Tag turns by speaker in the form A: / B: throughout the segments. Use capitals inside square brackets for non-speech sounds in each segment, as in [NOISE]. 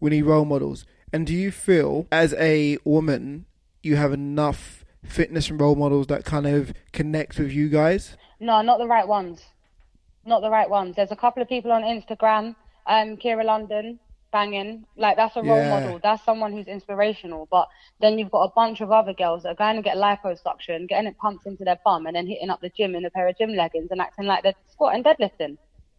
A: we need role models. And do you feel, as a woman, you have enough fitness and role models that kind of connect with you guys?
B: No, not the right ones. Not the right ones. There's a couple of people on Instagram, um, Kira London, banging. Like that's a role
A: Yeah.
B: model. That's someone who's inspirational. But then you've got a bunch of other girls that are going to get liposuction, getting it pumped into their bum, and then hitting up the gym in a pair of gym leggings and acting like they're squatting deadlifting.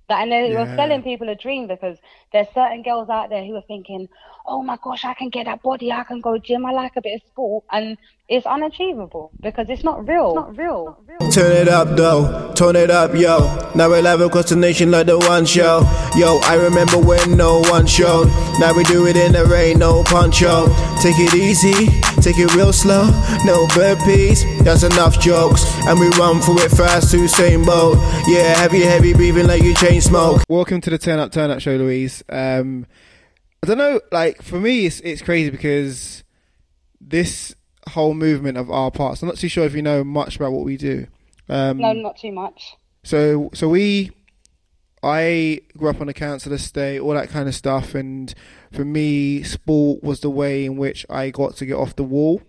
B: That and they're
A: Yeah.
B: you're selling people a dream because there's certain girls out there who are thinking, "Oh my gosh, I can get that body. I can go gym. I like a bit of sport," and it's unachievable because it's not real. It's not real.
C: Turn it up though, turn it up yo. Now we're live across the nation like the one show. Yo, I remember when no one showed. Now we do it in the rain, no poncho. Take it easy, take it real slow. No burpees, that's enough jokes. And we run through it fast to same boat. Yeah, heavy, heavy breathing like you chain smoke.
A: Welcome to the Turn Up Turn Up show, Louise. Um, I don't know, like for me, it's it's crazy because this whole movement of Our Parks. I'm not too sure if you know much about what we do. Um,
B: No, not too much.
A: So so we, I grew up on a council estate, all that kind of stuff, and for me, sport was the way in which I got to get off the wall,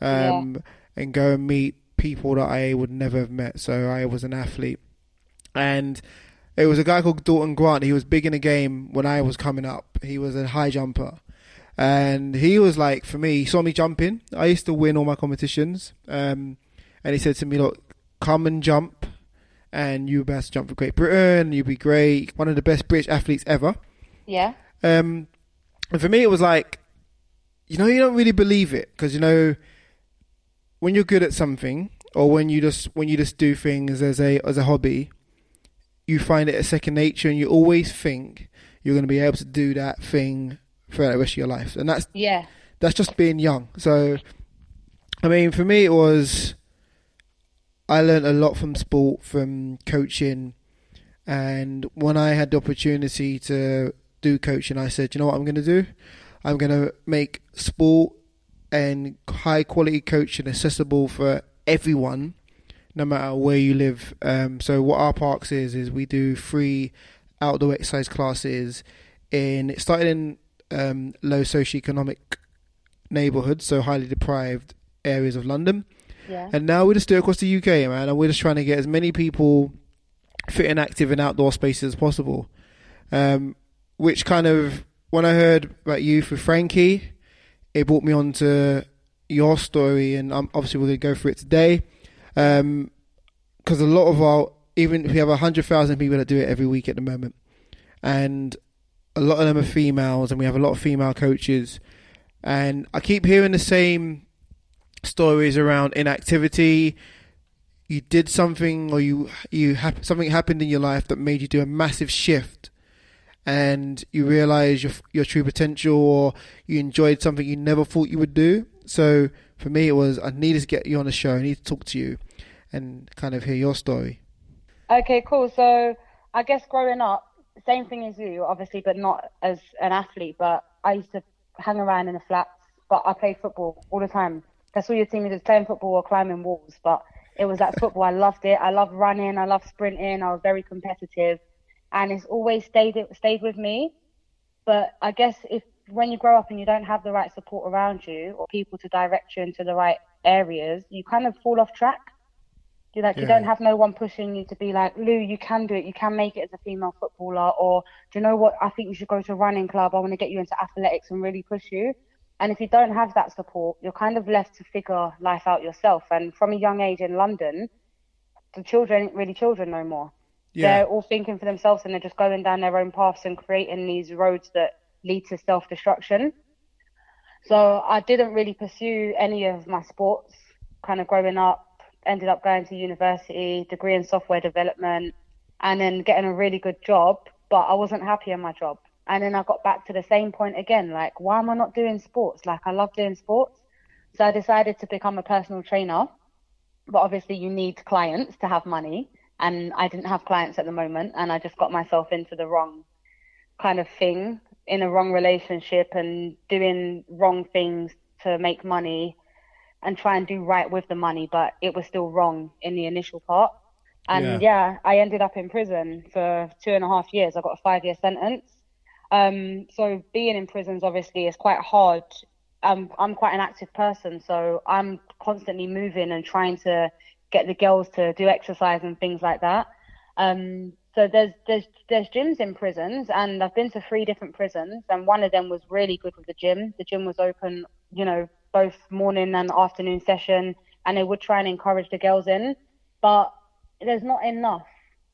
A: um, and go and meet people that I would never have met. So I was an athlete, and it was a guy called Dalton Grant. He was big in the game when I was coming up. He was a high jumper. And he was like, for me, he saw me jumping. I used to win all my competitions. Um, and he said to me, look, come and jump and you best jump for Great Britain. You'll be great. One of the best British athletes ever.
B: Yeah.
A: Um, and for me, it was like, you know, you don't really believe it because you know, when you're good at something, or when you just when you just do things as a as a hobby, you find it a second nature, and you always think you're going to be able to do that thing for the rest of your life, and that's
B: Yeah.
A: that's just being young. So, I mean, for me, it was I learned a lot from sport, from coaching, and when I had the opportunity to do coaching, I said, you know what I'm going to do? I'm going to make sport and high quality coaching accessible for everyone, no matter where you live. Um, so, what our parks is is we do free outdoor exercise classes. In it started in um, low socioeconomic neighbourhoods, so highly deprived areas of London.
B: Yeah.
A: And now we just do it across the UK, man, and we're just trying to get as many people fit and active in outdoor spaces as possible. Um, which kind of, when I heard about you for Frankie, it brought me on to your story, and um, obviously we're going to go through it today. Um, because a lot of our, even if we have 100,000 people that do it every week at the moment, and a lot of them are females, and we have a lot of female coaches. And I keep hearing the same stories around inactivity. You did something, or you you hap- something happened in your life that made you do a massive shift, and you realize your your true potential, or you enjoyed something you never thought you would do. So for me, it was I needed to get you on the show. I need to talk to you, and kind of hear your story.
B: Okay, cool. So I guess growing up, same thing as you, obviously, but not as an athlete. But I used to hang around in the flats, but I played football all the time. That's all your team is playing football or climbing walls. But it was that [LAUGHS] football. I loved it. I loved running. I loved sprinting. I was very competitive, and it's always stayed it stayed with me. But I guess if when you grow up and you don't have the right support around you or people to direct you into the right areas, you kind of fall off track. You like you don't have no one pushing you to be like, Lou, you can do it. You can make it as a female footballer. Or do you know what? I think you should go to a running club. I want to get you into athletics and really push you. And if you don't have that support, you're kind of left to figure life out yourself. And from a young age in London, the children ain't really children no more. Yeah. They're all thinking for themselves and they're just going down their own paths and creating these roads that lead to self destruction. So I didn't really pursue any of my sports kind of growing up. Ended up going to university, degree in software development, and then getting a really good job. But I wasn't happy in my job. And then I got back to the same point again like, why am I not doing sports? Like, I love doing sports. So I decided to become a personal trainer. But obviously, you need clients to have money. And I didn't have clients at the moment. And I just got myself into the wrong kind of thing in a wrong relationship and doing wrong things to make money and try and do right with the money, but it was still wrong in the initial part. And
A: Yeah.
B: yeah, I ended up in prison for two and a half years. I got a five year sentence. Um, so being in prisons obviously is quite hard. Um, I'm quite an active person, so I'm constantly moving and trying to get the girls to do exercise and things like that. Um, so there's there's there's gyms in prisons, and I've been to three different prisons, and one of them was really good with the gym. The gym was open, you know, both morning and afternoon session, and they would try and encourage the girls in, but there's not enough.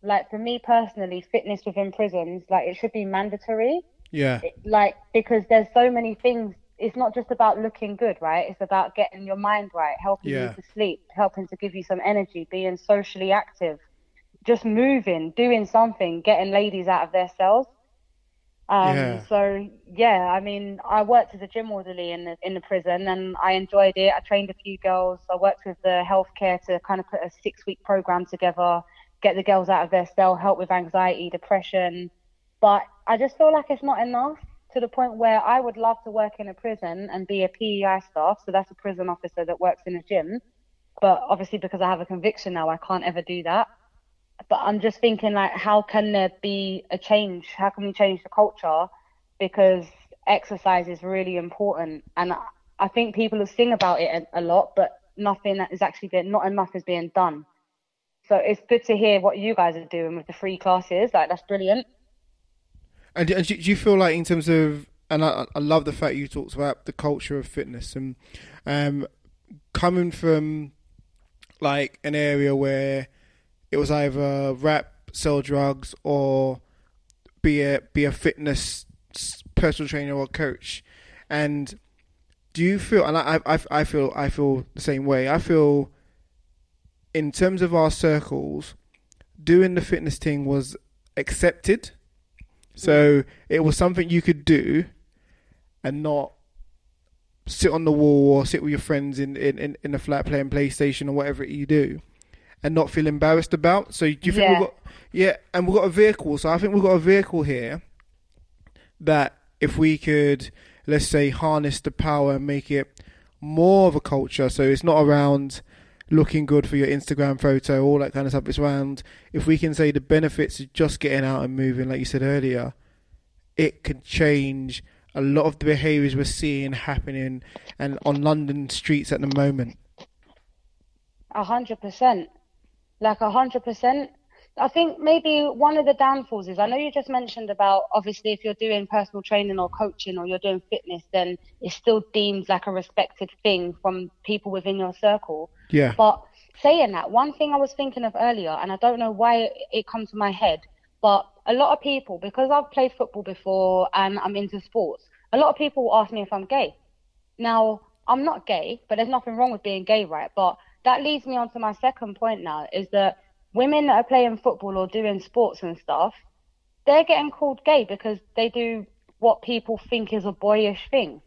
B: Like for me personally, fitness within prisons, like it should be mandatory.
A: Yeah.
B: It- like because there's so many things. It's not just about looking good, right? It's about getting your mind right, helping
A: Yeah.
B: you to sleep, helping to give you some energy, being socially active, just moving, doing something, getting ladies out of their cells. Um,
A: Yeah.
B: So yeah, I mean, I worked as a gym orderly in the in the prison, and I enjoyed it. I trained a few girls. I worked with the healthcare to kind of put a six week program together, get the girls out of their cell, help with anxiety, depression. But I just feel like it's not enough to the point where I would love to work in a prison and be a PEI staff. So that's a prison officer that works in a gym. But obviously, because I have a conviction now, I can't ever do that but I'm just thinking like, how can there be a change? How can we change the culture? Because exercise is really important, and I- think people are sing about it a, a lot, but nothing is actually being, not enough is being done. So it's good to hear what you guys are doing with the free classes. Like that's brilliant.
A: And, and do do you feel like in terms of, and I, I love the fact you talked about the culture of fitness and um, coming from like an area where it was either rap, sell drugs, or be a be a fitness personal trainer or coach. And do you feel? And I I I feel I feel the same way. I feel in terms of our circles, doing the fitness thing was accepted. So mm-hmm. it was something you could do and not sit on the wall or sit with your friends in, in, in, in a flat playing PlayStation or whatever you do and not feel embarrassed about. So do you think
B: Yeah.
A: we've got yeah, and we've got a vehicle. So I think we've got a vehicle here that if we could let's say harness the power and make it more of a culture so it's not around looking good for your Instagram photo, all that kind of stuff. It's around if we can say the benefits of just getting out and moving, like you said earlier, it can change a lot of the behaviours we're seeing happening and on London streets at the moment.
B: A hundred percent. Like a hundred percent. I think maybe one of the downfalls is I know you just mentioned about obviously if you're doing personal training or coaching or you're doing fitness, then it's still deemed like a respected thing from people within your circle.
A: Yeah.
B: But saying that, one thing I was thinking of earlier, and I don't know why it, it comes to my head, but a lot of people, because I've played football before and I'm into sports, a lot of people will ask me if I'm gay. Now, I'm not gay, but there's nothing wrong with being gay, right? But that leads me on to my second point now is that women that are playing football or doing sports and stuff, they're getting called gay because they do what people think is a boyish thing.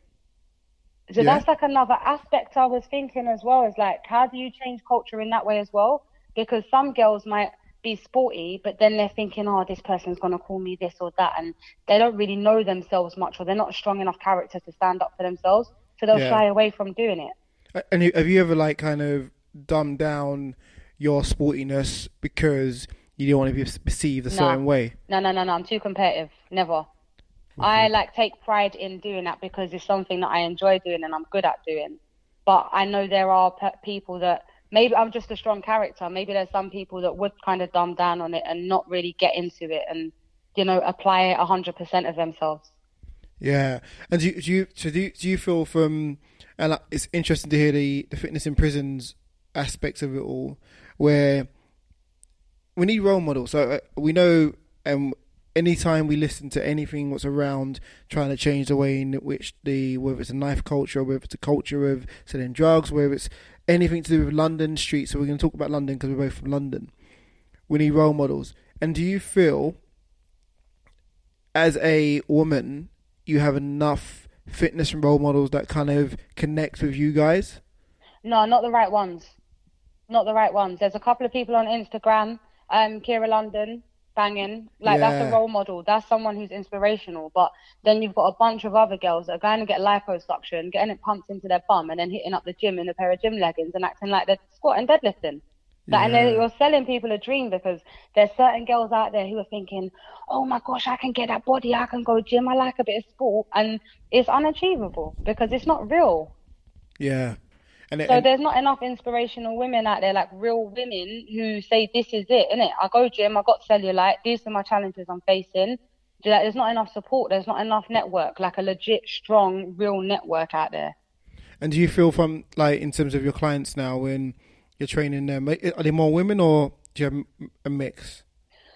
B: So
A: Yeah.
B: that's like another aspect I was thinking as well is like, how do you change culture in that way as well? Because some girls might be sporty, but then they're thinking, oh, this person's going to call me this or that. And they don't really know themselves much or they're not a strong enough character to stand up for themselves. So they'll
A: Yeah.
B: shy away from doing it.
A: And have you ever like kind of dumbed down your sportiness because you don't want to be perceived a
B: No.
A: certain way?
B: No, no, no, no. I'm too competitive. Never. I like take pride in doing that because it's something that I enjoy doing and I'm good at doing. But I know there are pe- people that maybe I'm just a strong character. Maybe there's some people that would kind of dumb down on it and not really get into it and you know apply it 100% of themselves.
A: Yeah, and do you, do you so do you, do you feel from and it's interesting to hear the the fitness in prisons aspects of it all, where we need role models. So uh, we know, um, anytime we listen to anything what's around trying to change the way in which the whether it's a knife culture, whether it's a culture of selling drugs, whether it's anything to do with London streets. So we're going to talk about London because we're both from London. We need role models. And do you feel, as a woman, you have enough fitness and role models that kind of connect with you guys?
B: No, not the right ones. Not the right ones. There's a couple of people on Instagram, um, Kira London, banging. Like that's a role model. That's someone who's inspirational. But then you've got a bunch of other girls that are going to get liposuction, getting it pumped into their bum, and then hitting up the gym in a pair of gym leggings and acting like they're squatting deadlifting. Like, and then
A: Yeah.
B: you're selling people a dream because there's certain girls out there who are thinking, oh my gosh, I can get that body, I can go gym, I like a bit of sport. And it's unachievable because it's not real.
A: Yeah. And, it,
B: So
A: and
B: there's not enough inspirational women out there, like real women who say, this is it, isn't it, innit? I go gym, I got cellulite, these are my challenges I'm facing. Like, there's not enough support, there's not enough network, like a legit, strong, real network out there.
A: and do you feel from like in terms of your clients now when you're training them, are they more women or do you have a mix?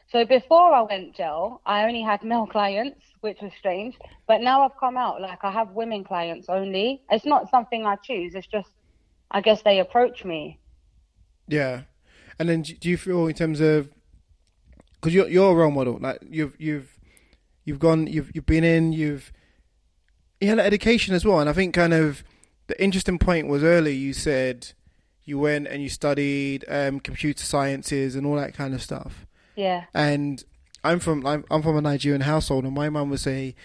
B: So before I went gel, I only had male [LAUGHS] clients, which was strange. But now I've come out, like I have women clients only. It's not something I choose. It's just, I guess they approach me.
A: Yeah. And then do you feel in terms of because you're you're a role model, like you've you've you've gone, you've you've been in, you've you had education as well, and I think kind of the interesting point was earlier you said you went and you studied um, computer sciences and all that kind of stuff.
B: Yeah.
A: And I'm from I'm, I'm from a Nigerian household, and my mum would say,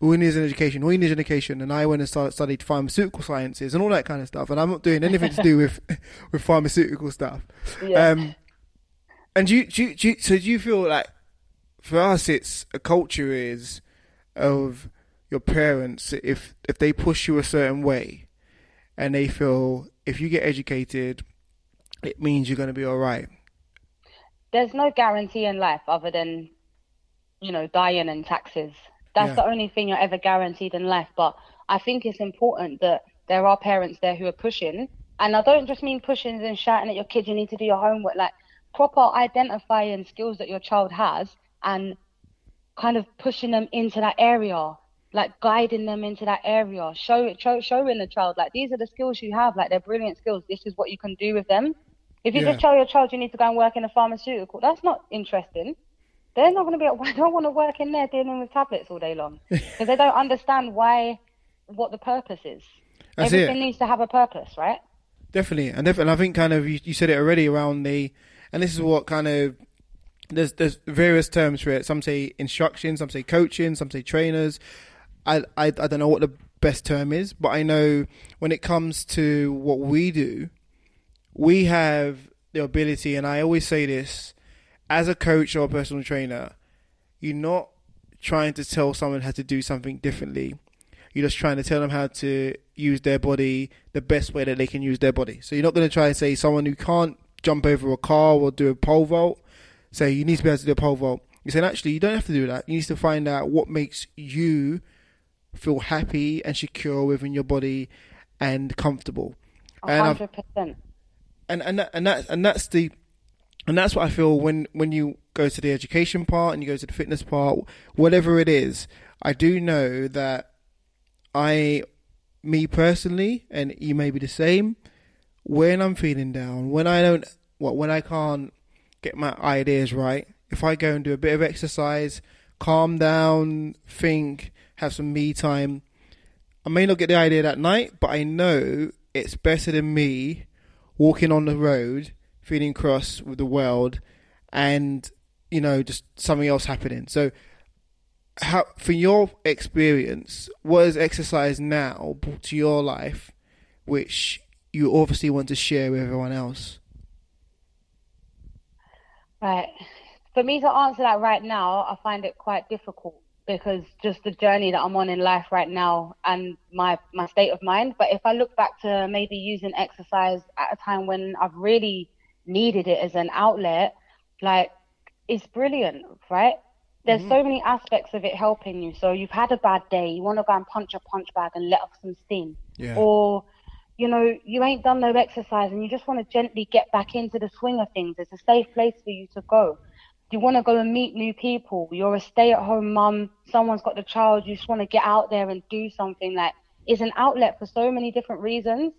A: "Who needs an education? Who needs an education?" And I went and started studied pharmaceutical sciences and all that kind of stuff. And I'm not doing anything to do with [LAUGHS] with pharmaceutical stuff.
B: Yeah.
A: Um, and do you, do, you, do you, so do you feel like for us it's a culture is of your parents if if they push you a certain way and they feel if you get educated it means you're going to be all right
B: There's no guarantee in life other than, you know, dying and taxes. That's
A: Yeah.
B: the only thing you're ever guaranteed in life. But I think it's important that there are parents there who are pushing. And I don't just mean pushing and shouting at your kids, you need to do your homework. Like proper identifying skills that your child has and kind of pushing them into that area, like guiding them into that area, show, show showing the child like these are the skills you have, like they're brilliant skills. This is what you can do with them. If you
A: Yeah.
B: just tell your child you need to go and work in a pharmaceutical, that's not interesting. They're not going to be. [LAUGHS] I don't want to work in there dealing with tablets all day long [LAUGHS] because they don't understand why, what the purpose is.
A: That's
B: Everything
A: it.
B: needs to have a purpose, right?
A: Definitely, and definitely, I think kind of you, you said it already around the, and this is what kind of there's there's various terms for it. Some say instruction, some say coaching, some say trainers. I I, I don't know what the best term is, but I know when it comes to what we do, we have the ability, and I always say this, as a coach or a personal trainer, you're not trying to tell someone how to do something differently. You're just trying to tell them how to use their body the best way that they can use their body. So you're not going to try and say someone who can't jump over a car or do a pole vault, say you need to be able to do a pole vault. You're saying actually you don't have to do that. You need to find out what makes you feel happy and secure within your body and comfortable.
B: A hundred percent.
A: and and that, and that and that's the and that's what I feel when when you go to the education part and you go to the fitness part, whatever it is. I do know that I, me personally, and you may be the same. When I'm feeling down, when I don't, what when I can't get my ideas right, if I go and do a bit of exercise, calm down, think, have some me time. I may not get the idea that night, but I know it's better than me walking on the road, feeling cross with the world, and you know just something else happening. So, how for your experience, what has exercise now brought to your life, which you obviously want to share with everyone else?
B: Right. For me to answer that right now, I find it quite difficult because just the journey that I'm on in life right now and my my state of mind. But if I look back to maybe using exercise at a time when I've really needed it as an outlet, like it's brilliant, right? There's mm-hmm. so many aspects of it helping you. So you've had a bad day, you want to go and punch a punch bag and let off some steam.
A: Yeah.
B: Or you know, you ain't done no exercise and you just want to gently get back into the swing of things. It's a safe place for you to go. You want to go and meet new people. You're a stay at home mum. Someone's got the child. You just want to get out there and do something like it's an outlet for so many different reasons.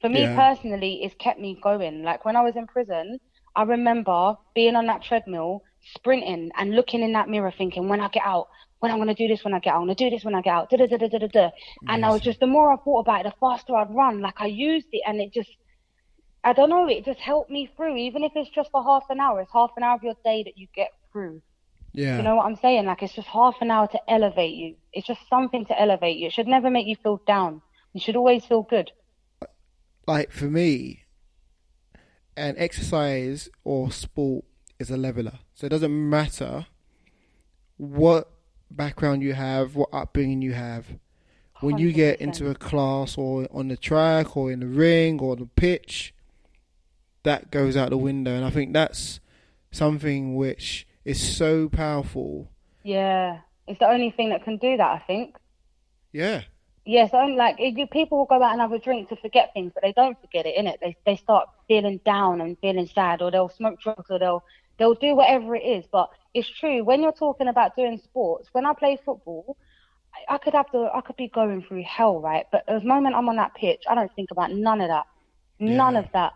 B: For me
A: Yeah.
B: personally, it's kept me going. Like when I was in prison, I remember being on that treadmill, sprinting and looking in that mirror thinking, when I get out, when I'm going to do this when I get out, I'm going to do this when I get out, da da da da da da da. And I was just, the more I thought about it, the faster I'd run. Like I used it and it just, I don't know, it just helped me through. Even if it's just for half an hour, it's half an hour of your day that you get through.
A: Yeah.
B: You know what I'm saying? Like it's just half an hour to elevate you. It's just something to elevate you. It should never make you feel down. You should always feel good.
A: Like for me, an exercise or sport is a leveler. So it doesn't matter what background you have, what upbringing you have. When you get into a class or on the track or in the ring or the pitch, that goes out the window. And I think that's something which is so powerful.
B: Yeah, it's the only thing that can do that. I think.
A: Yeah.
B: Yes, only like you, people will go out and have a drink to forget things, but they don't forget it. In it, they they start feeling down and feeling sad, or they'll smoke drugs, or they'll they'll do whatever it is. But it's true when you're talking about doing sports. When I play football, I, I could have the I could be going through hell, right? But the moment I'm on that pitch, I don't think about none of that, none of that,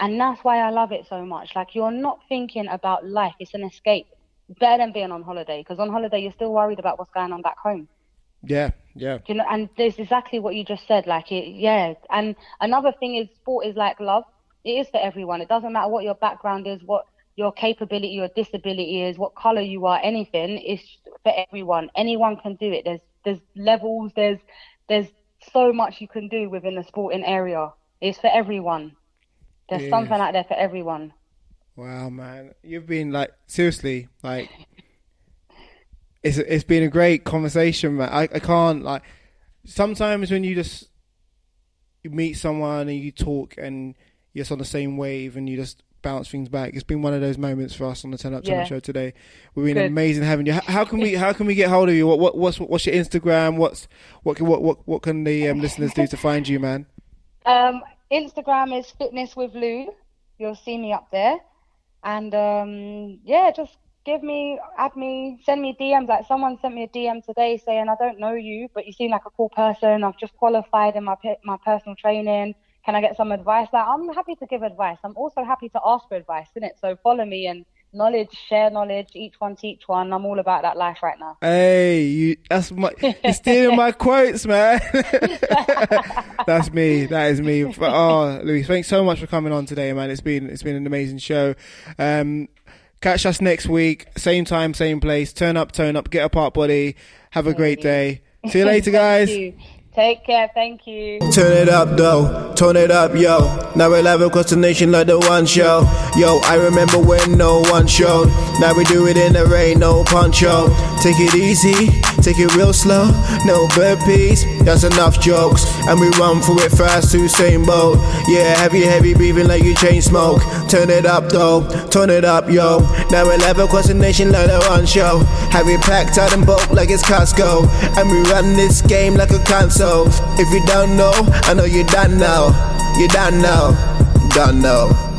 B: and that's why I love it so much. Like you're not thinking about life; it's an escape. It's better than being on holiday, because on holiday you're still worried about what's going on back home.
A: Yeah. Yeah.
B: Do you know, and there's exactly what you just said. Like it, yeah. And another thing is, sport is like love. It is for everyone. It doesn't matter what your background is, what your capability, your disability is, what color you are, anything. It's for everyone. Anyone can do it. There's there's levels. There's there's so much you can do within the sporting area. It's for everyone. There's something out there for everyone.
A: Wow, man, you've been like seriously like it's it's been a great conversation, man. I I can't like sometimes when you just you meet someone and you talk and you're just on the same wave and you just bounce things back. It's been one of those moments for us on the Turn Up Channel
B: Yeah.
A: show today. We've been
B: Good.
A: amazing having you. How, how can we [LAUGHS] how can we get hold of you? What, what what's what's your Instagram? What's what can, what what what can the um, listeners do to find you, man?
B: Um, Instagram is fitness with Lou. You'll see me up there. And um, yeah, just give me, add me, send me DMs. Like someone sent me a DM today saying, I don't know you, but you seem like a cool person. I've just qualified in my my personal training. Can I get some advice? Like I'm happy to give advice. I'm also happy to ask for advice, isn't it? So follow me and knowledge, share knowledge, each one teach one. I'm all about that life right now.
A: Hey, you, that's my. You're stealing my quotes, man. [LAUGHS] that's me. That is me. But, oh, Louis, thanks so much for coming on today, man. It's been it's been an amazing show. Um, catch us next week, same time, same place. Turn up, turn up. Get a part body. Have a great day. See you later, [LAUGHS] guys.
B: Take care. Thank you.
C: Turn it up though, turn it up yo. Now we're live across the nation like the one show. Yo, I remember when no one showed. Now we do it in the rain, no poncho. Take it easy, take it real slow. No burpees, that's enough jokes. And we run through it fast to same boat. Yeah, heavy, heavy breathing like you chain smoke. Turn it up though, turn it up yo. Now we're live across the nation like the one show. Have packed out and bulk like it's Costco. And we run this game like a console. If you don't know, I know you done now. You done now. Done now.